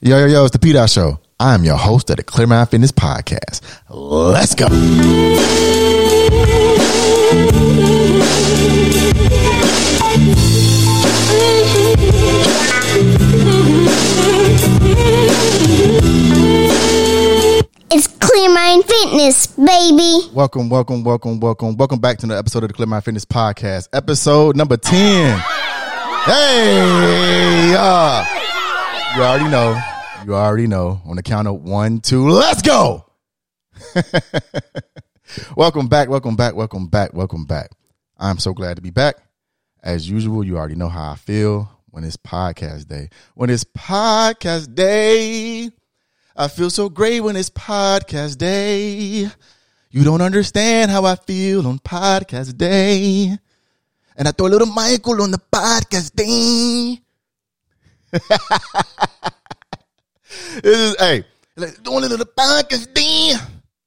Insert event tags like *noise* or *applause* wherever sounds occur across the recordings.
Yo, yo, yo, it's the P Dot Show. I'm your host of the Clear Mind Fitness Podcast. Let's go. It's Clear Mind Fitness, baby. Welcome, welcome, welcome, welcome, welcome back to the episode of the Clear Mind Fitness Podcast, episode number 10. Hey, uh, you already know, you already know. On the count of one, two, let's go. *laughs* welcome back, welcome back, welcome back, welcome back. I'm so glad to be back. As usual, you already know how I feel when it's podcast day. When it's podcast day, I feel so great when it's podcast day. You don't understand how I feel on podcast day. And I throw a little Michael on the podcast day. *laughs* this is, hey, like, doing a little podcast day.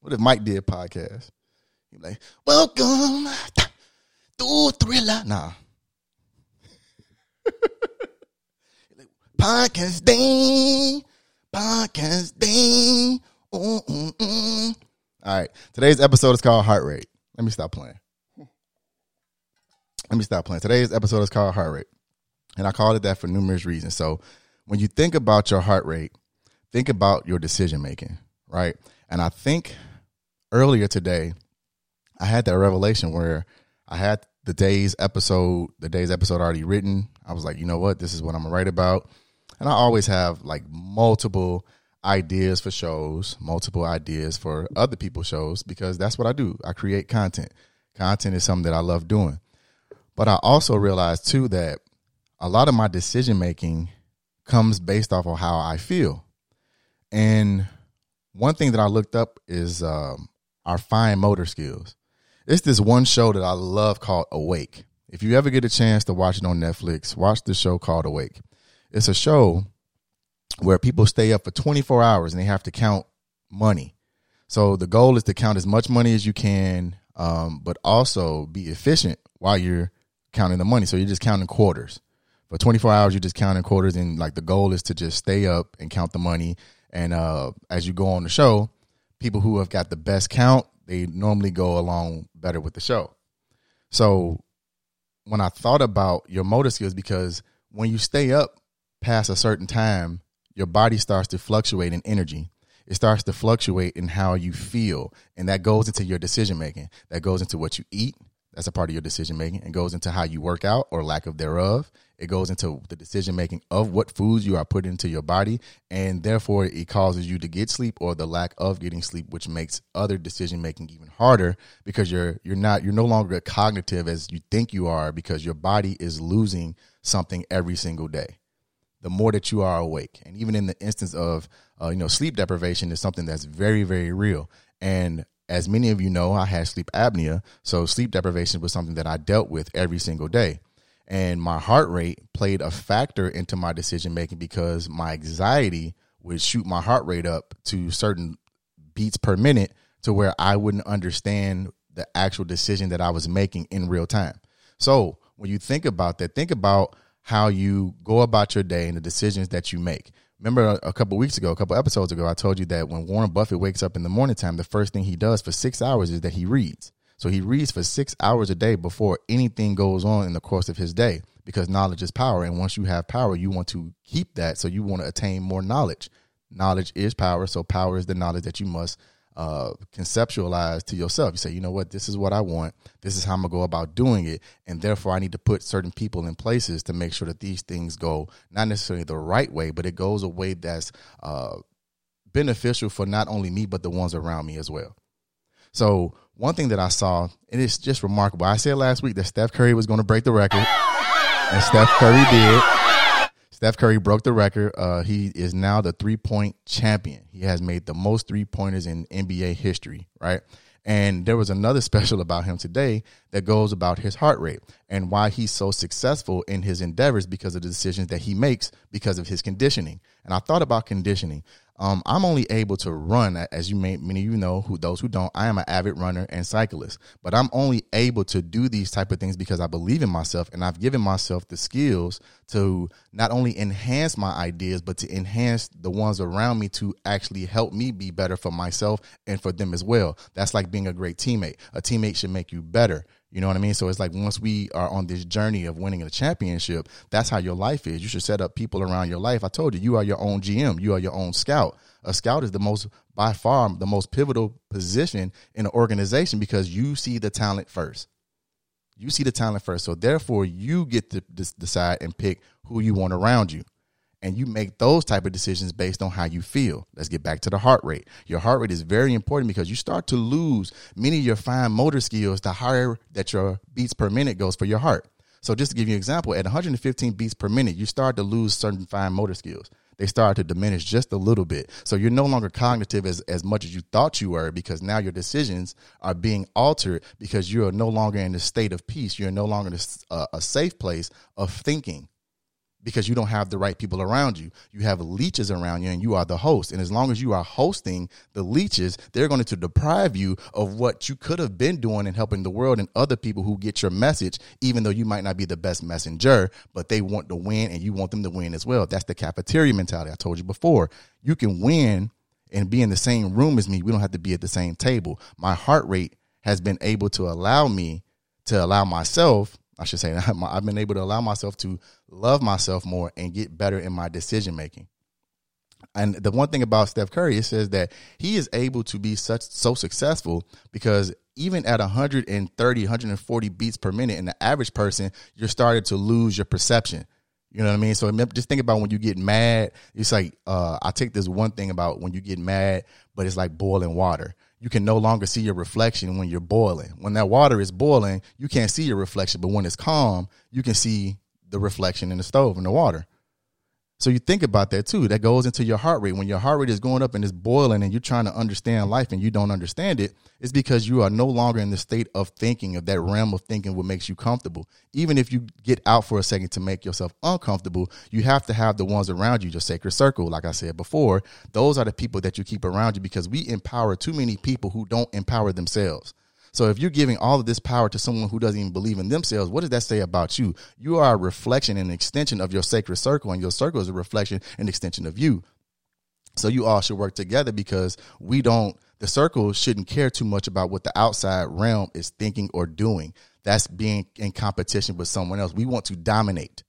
What if Mike did podcast? Be like, welcome to Thriller. Nah. *laughs* podcast day podcast day. Mm, mm. All right. Today's episode is called Heart Rate. Let me stop playing. Let me stop playing. Today's episode is called Heart Rate. And I called it that for numerous reasons. So when you think about your heart rate, think about your decision making, right? And I think earlier today, I had that revelation where I had the day's episode, the day's episode already written. I was like, you know what? This is what I'm gonna write about. And I always have like multiple ideas for shows, multiple ideas for other people's shows because that's what I do. I create content. Content is something that I love doing. But I also realized too that a lot of my decision making comes based off of how I feel. And one thing that I looked up is um, our fine motor skills. It's this one show that I love called Awake. If you ever get a chance to watch it on Netflix, watch the show called Awake. It's a show where people stay up for 24 hours and they have to count money. So the goal is to count as much money as you can, um, but also be efficient while you're counting the money. So you're just counting quarters. For 24 hours, you're just counting quarters, and like the goal is to just stay up and count the money. And uh, as you go on the show, people who have got the best count, they normally go along better with the show. So when I thought about your motor skills, because when you stay up past a certain time, your body starts to fluctuate in energy. It starts to fluctuate in how you feel. And that goes into your decision making. That goes into what you eat. That's a part of your decision making. It goes into how you work out or lack of thereof. It goes into the decision making of what foods you are putting into your body. And therefore, it causes you to get sleep or the lack of getting sleep, which makes other decision making even harder because you're you're not you're no longer cognitive as you think you are because your body is losing something every single day the more that you are awake. And even in the instance of, uh, you know, sleep deprivation is something that's very, very real. And as many of you know, I had sleep apnea. So sleep deprivation was something that I dealt with every single day. And my heart rate played a factor into my decision making because my anxiety would shoot my heart rate up to certain beats per minute to where I wouldn't understand the actual decision that I was making in real time. So when you think about that, think about how you go about your day and the decisions that you make. Remember a, couple weeks ago, a couple episodes ago, I told you that when Warren Buffett wakes up in the morning time, the first thing he does for six hours is that he reads. So he reads for six hours a day before anything goes on in the course of his day because knowledge is power. And once you have power, you want to keep that. So you want to attain more knowledge. Knowledge is power. So power is the knowledge that you must uh, conceptualize to yourself. You say, you know what, this is what I want. This is how I'm gonna go about doing it, and therefore I need to put certain people in places to make sure that these things go not necessarily the right way, but it goes a way that's uh, beneficial for not only me but the ones around me as well. So one thing that I saw, and it's just remarkable. I said last week that Steph Curry was going to break the record, and Steph Curry did. Steph Curry broke the record. Uh, he is now the three point champion. He has made the most three pointers in NBA history, right? And there was another *laughs* special about him today that goes about his heart rate and why he's so successful in his endeavors because of the decisions that he makes because of his conditioning. And I thought about conditioning. Um, I'm only able to run, as you may many of you know, who those who don't. I am an avid runner and cyclist, but I'm only able to do these type of things because I believe in myself and I've given myself the skills to not only enhance my ideas, but to enhance the ones around me to actually help me be better for myself and for them as well. That's like being a great teammate. A teammate should make you better. You know what I mean? So it's like once we are on this journey of winning a championship, that's how your life is. You should set up people around your life. I told you, you are your own GM, you are your own scout. A scout is the most, by far, the most pivotal position in an organization because you see the talent first. You see the talent first. So therefore, you get to decide and pick who you want around you and you make those type of decisions based on how you feel. Let's get back to the heart rate. Your heart rate is very important because you start to lose many of your fine motor skills the higher that your beats per minute goes for your heart. So just to give you an example, at 115 beats per minute, you start to lose certain fine motor skills. They start to diminish just a little bit. So you're no longer cognitive as, as much as you thought you were because now your decisions are being altered because you are no longer in a state of peace. You're no longer in a, a safe place of thinking because you don't have the right people around you. You have leeches around you and you are the host. And as long as you are hosting the leeches, they're going to deprive you of what you could have been doing and helping the world and other people who get your message, even though you might not be the best messenger, but they want to win and you want them to win as well. That's the cafeteria mentality. I told you before. You can win and be in the same room as me. We don't have to be at the same table. My heart rate has been able to allow me to allow myself I should say *laughs* I've been able to allow myself to love myself more and get better in my decision making. And the one thing about Steph Curry, it says that he is able to be such so successful because even at 130, 140 beats per minute, in the average person, you're starting to lose your perception. You know what I mean? So just think about when you get mad. It's like uh, I take this one thing about when you get mad, but it's like boiling water you can no longer see your reflection when you're boiling. When that water is boiling, you can't see your reflection, but when it's calm, you can see the reflection in the stove and the water. So you think about that too. That goes into your heart rate. When your heart rate is going up and it's boiling and you're trying to understand life and you don't understand it, it's because you are no longer in the state of thinking, of that realm of thinking what makes you comfortable. Even if you get out for a second to make yourself uncomfortable, you have to have the ones around you, your sacred circle. Like I said before, those are the people that you keep around you because we empower too many people who don't empower themselves. So if you're giving all of this power to someone who doesn't even believe in themselves, what does that say about you? You are a reflection and an extension of your sacred circle, and your circle is a reflection and extension of you. So you all should work together because we don't the circle shouldn't care too much about what the outside realm is thinking or doing. That's being in competition with someone else. We want to dominate.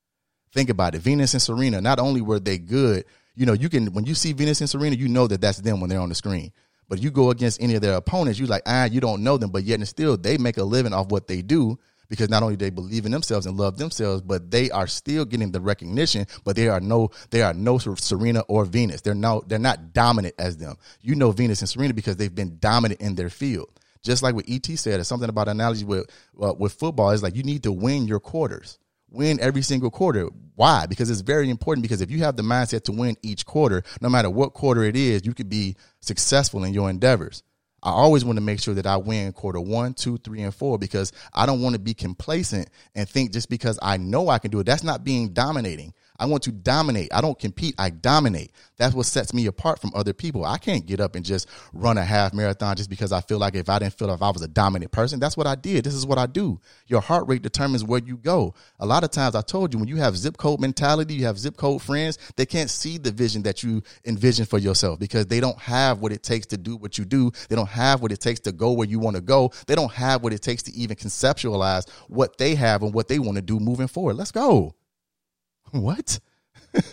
Think about it. Venus and Serena, not only were they good, you know, you can when you see Venus and Serena, you know that that's them when they're on the screen. But you go against any of their opponents, you like, ah, you don't know them, but yet and still they make a living off what they do because not only they believe in themselves and love themselves, but they are still getting the recognition. But they are no, they are no Serena or Venus. They're no, they're not dominant as them. You know Venus and Serena because they've been dominant in their field. Just like what ET said, it's something about analogy with uh, with football is like you need to win your quarters win every single quarter. Why? Because it's very important. Because if you have the mindset to win each quarter, no matter what quarter it is, you could be successful in your endeavors. I always want to make sure that I win quarter one, two, three, and four because I don't want to be complacent and think just because I know I can do it. That's not being dominating. I want to dominate. I don't compete. I dominate. That's what sets me apart from other people. I can't get up and just run a half marathon just because I feel like if I didn't feel like I was a dominant person, that's what I did. This is what I do. Your heart rate determines where you go. A lot of times I told you when you have zip code mentality, you have zip code friends, they can't see the vision that you envision for yourself because they don't have what it takes to do what you do. They don't have what it takes to go where you want to go. They don't have what it takes to even conceptualize what they have and what they want to do moving forward. Let's go. What? *laughs*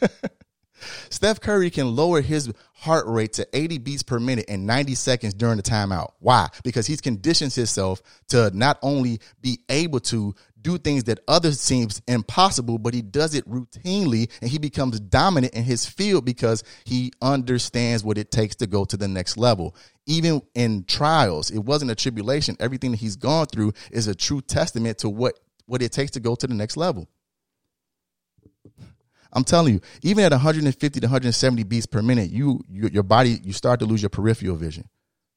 Steph Curry can lower his heart rate to 80 beats per minute in 90 seconds during the timeout. Why? Because he's conditioned himself to not only be able to do things that others seems impossible, but he does it routinely and he becomes dominant in his field because he understands what it takes to go to the next level. Even in trials, it wasn't a tribulation. Everything that he's gone through is a true testament to what, what it takes to go to the next level. I'm telling you, even at 150 to 170 beats per minute, you, you your body you start to lose your peripheral vision.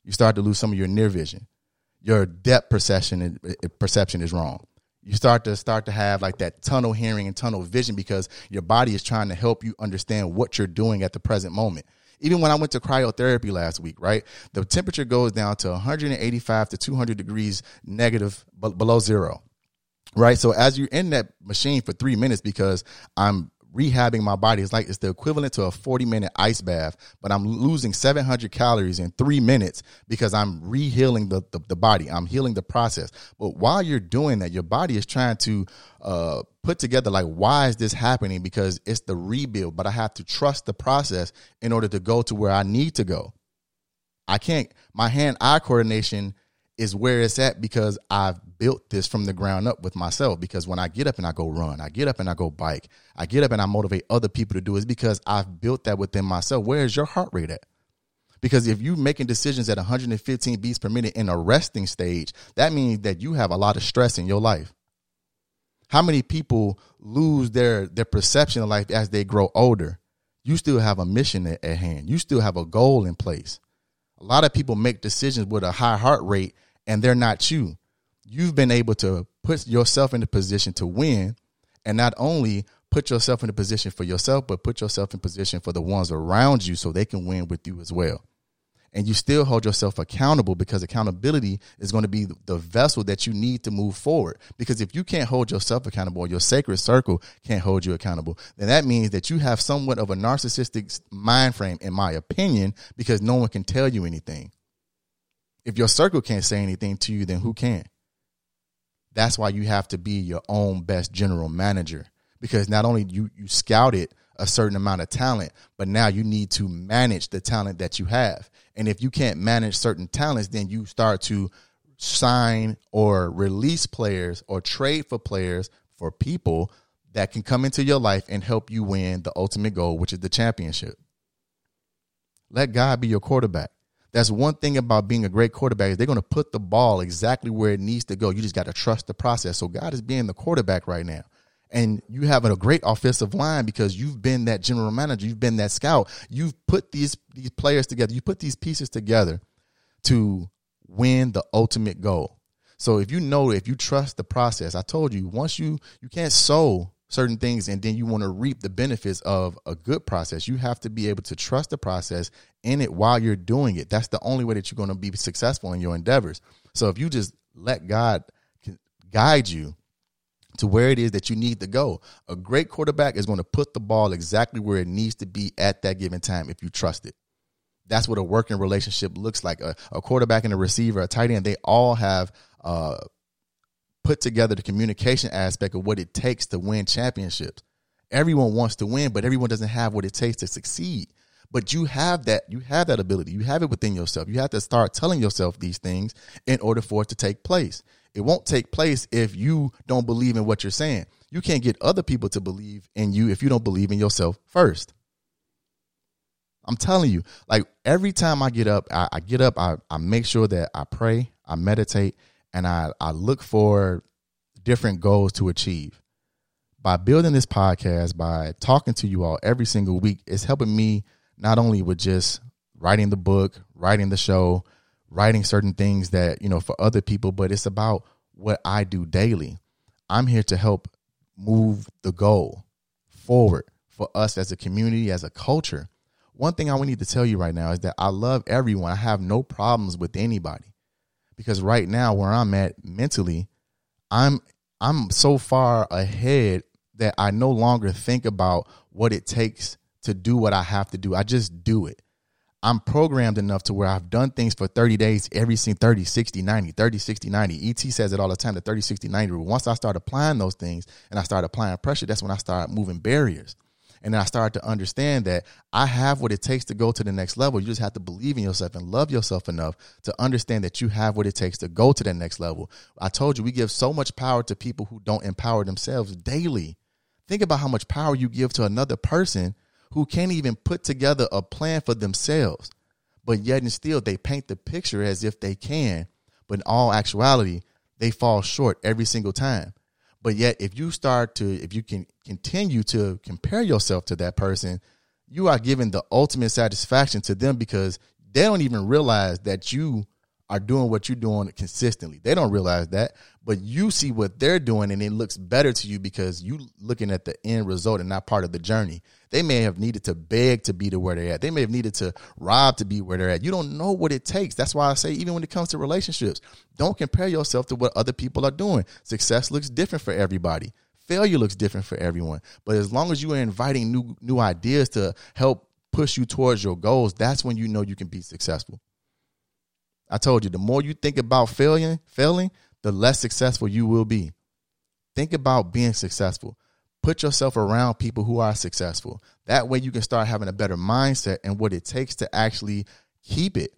You start to lose some of your near vision. Your depth perception eh, perception is wrong. You start to start to have like that tunnel hearing and tunnel vision because your body is trying to help you understand what you're doing at the present moment. Even when I went to cryotherapy last week, right? The temperature goes down to 185 to 200 degrees negative below zero right? So as you're in that machine for three minutes, because I'm rehabbing my body. It's like it's the equivalent to a 40 minute ice bath, but I'm losing 700 calories in three minutes because I'm rehealing the, the, the body. I'm healing the process. But while you're doing that, your body is trying to uh, put together like, why is this happening? Because it's the rebuild, but I have to trust the process in order to go to where I need to go. I can't, my hand eye coordination is where it's at because I've built this from the ground up with myself. Because when I get up and I go run, I get up and I go bike, I get up and I motivate other people to do it because I've built that within myself. Where is your heart rate at? Because if you're making decisions at 115 beats per minute in a resting stage, that means that you have a lot of stress in your life. How many people lose their their perception of life as they grow older? You still have a mission at, at hand. You still have a goal in place. A lot of people make decisions with a high heart rate and they're not you. You've been able to put yourself in the position to win and not only put yourself in a position for yourself, but put yourself in position for the ones around you so they can win with you as well. And you still hold yourself accountable because accountability is going to be the vessel that you need to move forward. Because if you can't hold yourself accountable or your sacred circle can't hold you accountable, then that means that you have somewhat of a narcissistic mind frame, in my opinion, because no one can tell you anything. If your circle can't say anything to you, then who can? That's why you have to be your own best general manager because not only you you scouted a certain amount of talent, but now you need to manage the talent that you have. And if you can't manage certain talents, then you start to sign or release players or trade for players for people that can come into your life and help you win the ultimate goal, which is the championship. Let God be your quarterback. That's one thing about being a great quarterback is they're going to put the ball exactly where it needs to go. You just got to trust the process. So God is being the quarterback right now. And you have a great offensive line because you've been that general manager, you've been that scout. You've put these these players together. You put these pieces together to win the ultimate goal. So if you know if you trust the process, I told you once you you can't sow certain things and then you want to reap the benefits of a good process. You have to be able to trust the process in it while you're doing it. That's the only way that you're going to be successful in your endeavors. So if you just let God guide you to where it is that you need to go, a great quarterback is going to put the ball exactly where it needs to be at that given time if you trust it. That's what a working relationship looks like. A, a quarterback and a receiver, a tight end, they all have uh, put together the communication aspect of what it takes to win championships. Everyone wants to win, but everyone doesn't have what it takes to succeed. But you have that, you have that ability. You have it within yourself. You have to start telling yourself these things in order for it to take place. It won't take place if you don't believe in what you're saying. You can't get other people to believe in you if you don't believe in yourself first. I'm telling you, like every time I get up, I, I get up, I, I make sure that I pray, I meditate, and I, I look for different goals to achieve. By building this podcast, by talking to you all every single week, it's helping me not only with just writing the book, writing the show, writing certain things that, you know, for other people, but it's about what I do daily. I'm here to help move the goal forward for us as a community, as a culture. One thing I need to tell you right now is that I love everyone. I have no problems with anybody because right now where I'm at mentally, I'm I'm so far ahead that I no longer think about what it takes to do what I have to do. I just do it. I'm programmed enough to where I've done things for 30 days, every single 30, 60, 90, 30, 60, 90. ET says it all the time, the 30, 60, 90 rule. Once I start applying those things and I start applying pressure, that's when I start moving barriers. And I started to understand that I have what it takes to go to the next level. You just have to believe in yourself and love yourself enough to understand that you have what it takes to go to that next level. I told you we give so much power to people who don't empower themselves daily. Think about how much power you give to another person who can't even put together a plan for themselves. But yet and still they paint the picture as if they can, but in all actuality, they fall short every single time. But yet, if you start to, if you can continue to compare yourself to that person, you are giving the ultimate satisfaction to them because they don't even realize that you are doing what you're doing consistently. They don't realize that, but you see what they're doing and it looks better to you because you looking at the end result and not part of the journey. They may have needed to beg to be to where they're at. They may have needed to rob to be where they're at. You don't know what it takes. That's why I say even when it comes to relationships, don't compare yourself to what other people are doing. Success looks different for everybody. Failure looks different for everyone. But as long as you are inviting new new ideas to help push you towards your goals, that's when you know you can be successful. I told you, the more you think about failing, failing, the less successful you will be. Think about being successful. Put yourself around people who are successful. That way you can start having a better mindset and what it takes to actually keep it.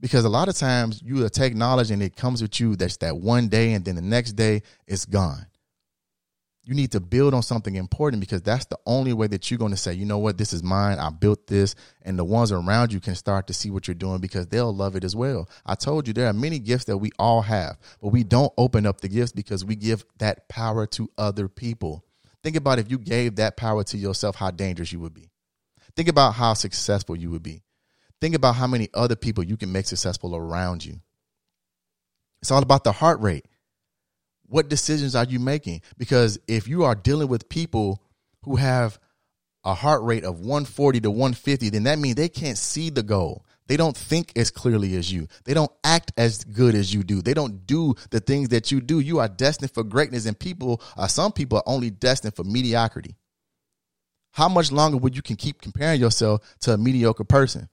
Because a lot of times you take knowledge and it comes with you that's that one day and then the next day it's gone you need to build on something important because that's the only way that you're going to say, you know what, this is mine. I built this. And the ones around you can start to see what you're doing because they'll love it as well. I told you there are many gifts that we all have, but we don't open up the gifts because we give that power to other people. Think about if you gave that power to yourself, how dangerous you would be. Think about how successful you would be. Think about how many other people you can make successful around you. It's all about the heart rate what decisions are you making? Because if you are dealing with people who have a heart rate of 140 to 150, then that means they can't see the goal. They don't think as clearly as you. They don't act as good as you do. They don't do the things that you do. You are destined for greatness, and people, uh, some people are only destined for mediocrity. How much longer would you can keep comparing yourself to a mediocre person?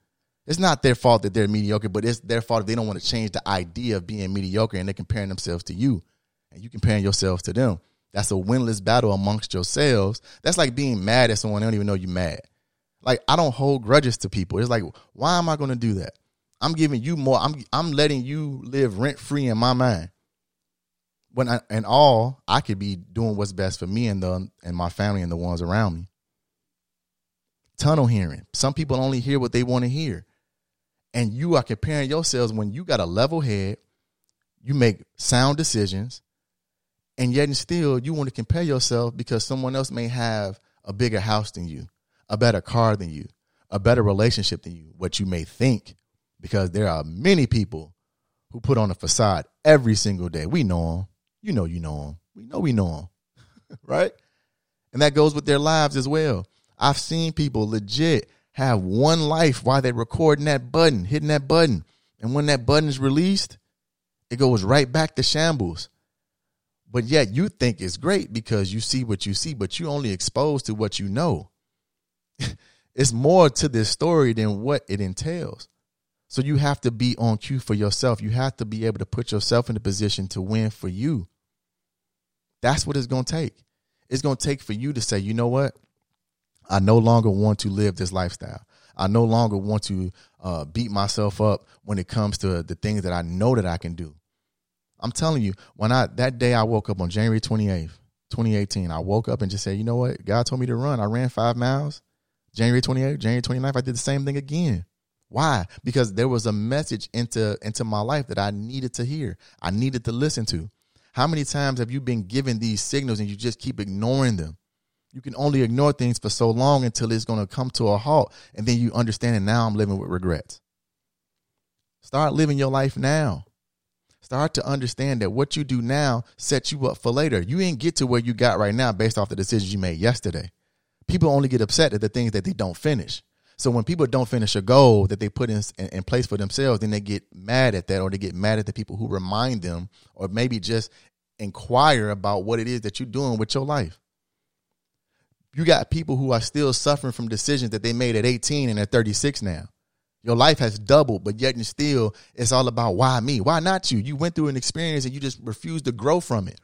It's not their fault that they're mediocre, but it's their fault if they don't want to change the idea of being mediocre and they're comparing themselves to you and you comparing yourselves to them. That's a winless battle amongst yourselves. That's like being mad at someone they don't even know you're mad. Like I don't hold grudges to people. It's like, why am I going to do that? I'm giving you more. I'm I'm letting you live rent free in my mind. When I, and all I could be doing what's best for me and the and my family and the ones around me. Tunnel hearing. Some people only hear what they want to hear, and you are comparing yourselves when you got a level head. You make sound decisions and yet and still you want to compare yourself because someone else may have a bigger house than you, a better car than you, a better relationship than you, what you may think, because there are many people who put on a facade every single day. We know them. You know you know them. We know we know them. *laughs* right? And that goes with their lives as well. I've seen people legit have one life while they're recording that button, hitting that button. And when that button is released, it goes right back to shambles. But yet you think it's great because you see what you see, but you only exposed to what you know. *laughs* it's more to this story than what it entails. So you have to be on cue for yourself. You have to be able to put yourself in a position to win for you. That's what it's going to take. It's going to take for you to say, you know what? I no longer want to live this lifestyle. I no longer want to uh, beat myself up when it comes to the things that I know that I can do. I'm telling you, when I that day I woke up on January 28th, 2018, I woke up and just said, you know what? God told me to run. I ran five miles. January 28th, January 29th, I did the same thing again. Why? Because there was a message into into my life that I needed to hear. I needed to listen to. How many times have you been given these signals and you just keep ignoring them? You can only ignore things for so long until it's going to come to a halt and then you understand and now I'm living with regrets. Start living your life now start to understand that what you do now sets you up for later. You ain't get to where you got right now based off the decisions you made yesterday. People only get upset at the things that they don't finish. So when people don't finish a goal that they put in, in place for themselves, then they get mad at that, or they get mad at the people who remind them, or maybe just inquire about what it is that you're doing with your life. You got people who are still suffering from decisions that they made at 18 and they're 36 now. Your life has doubled, but yet and still, it's all about why me? Why not you? You went through an experience and you just refuse to grow from it.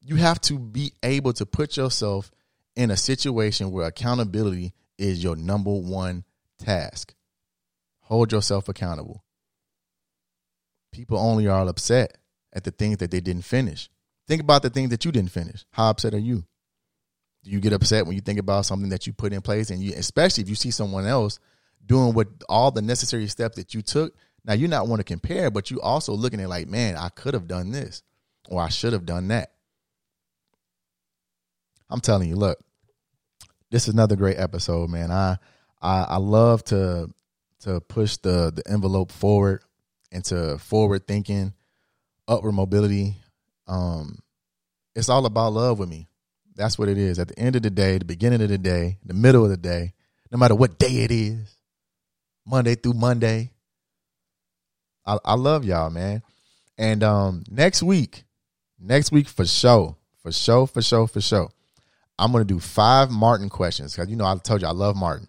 You have to be able to put yourself in a situation where accountability is your number one task. Hold yourself accountable. People only are upset at the things that they didn't finish. Think about the things that you didn't finish. How upset are you? Do you get upset when you think about something that you put in place and you especially if you see someone else doing what all the necessary steps that you took. Now you're not want to compare, but you also looking at like, man, I could have done this or I should have done that. I'm telling you, look, this is another great episode, man. I I, I love to to push the the envelope forward into forward thinking, upward mobility. Um, it's all about love with me. That's what it is. At the end of the day, the beginning of the day, the middle of the day, no matter what day it is, Monday through Monday. I, I love y'all, man. And um, next week, next week for sure, for sure, for sure, for sure, I'm gonna do five Martin questions because you know I told you I love Martin,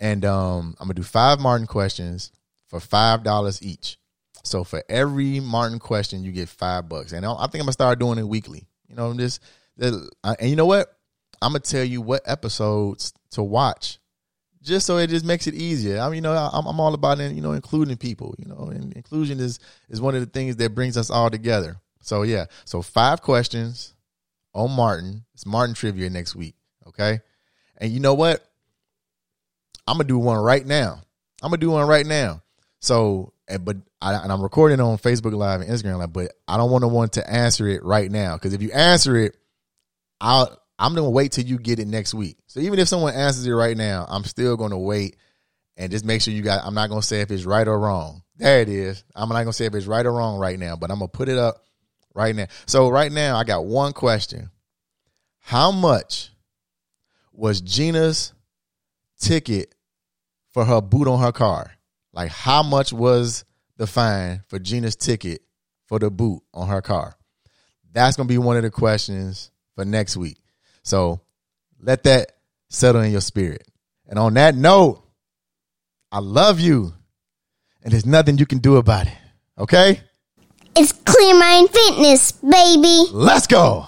and um, I'm gonna do five Martin questions for five dollars each. So for every Martin question, you get five bucks, and I think I'm gonna start doing it weekly. You know, this, and you know what? I'm gonna tell you what episodes to watch just so it just makes it easier. I mean, you know, I'm, I'm all about you know including people. You know, and inclusion is is one of the things that brings us all together. So yeah, so five questions on Martin. It's Martin trivia next week. Okay, and you know what? I'm gonna do one right now. I'm gonna do one right now. So, but I, and I'm recording on Facebook Live and Instagram Live, but I don't want to want to answer it right now because if you answer it, I'll I'm gonna wait till you get it next week. So even if someone answers it right now, I'm still gonna wait and just make sure you got. I'm not gonna say if it's right or wrong. There it is. I'm not gonna say if it's right or wrong right now, but I'm gonna put it up right now. So right now, I got one question: How much was Gina's ticket for her boot on her car? Like, how much was the fine for Gina's ticket for the boot on her car? That's gonna be one of the questions for next week. So let that settle in your spirit. And on that note, I love you. And there's nothing you can do about it. Okay? It's Clear Mind Fitness, baby. Let's go.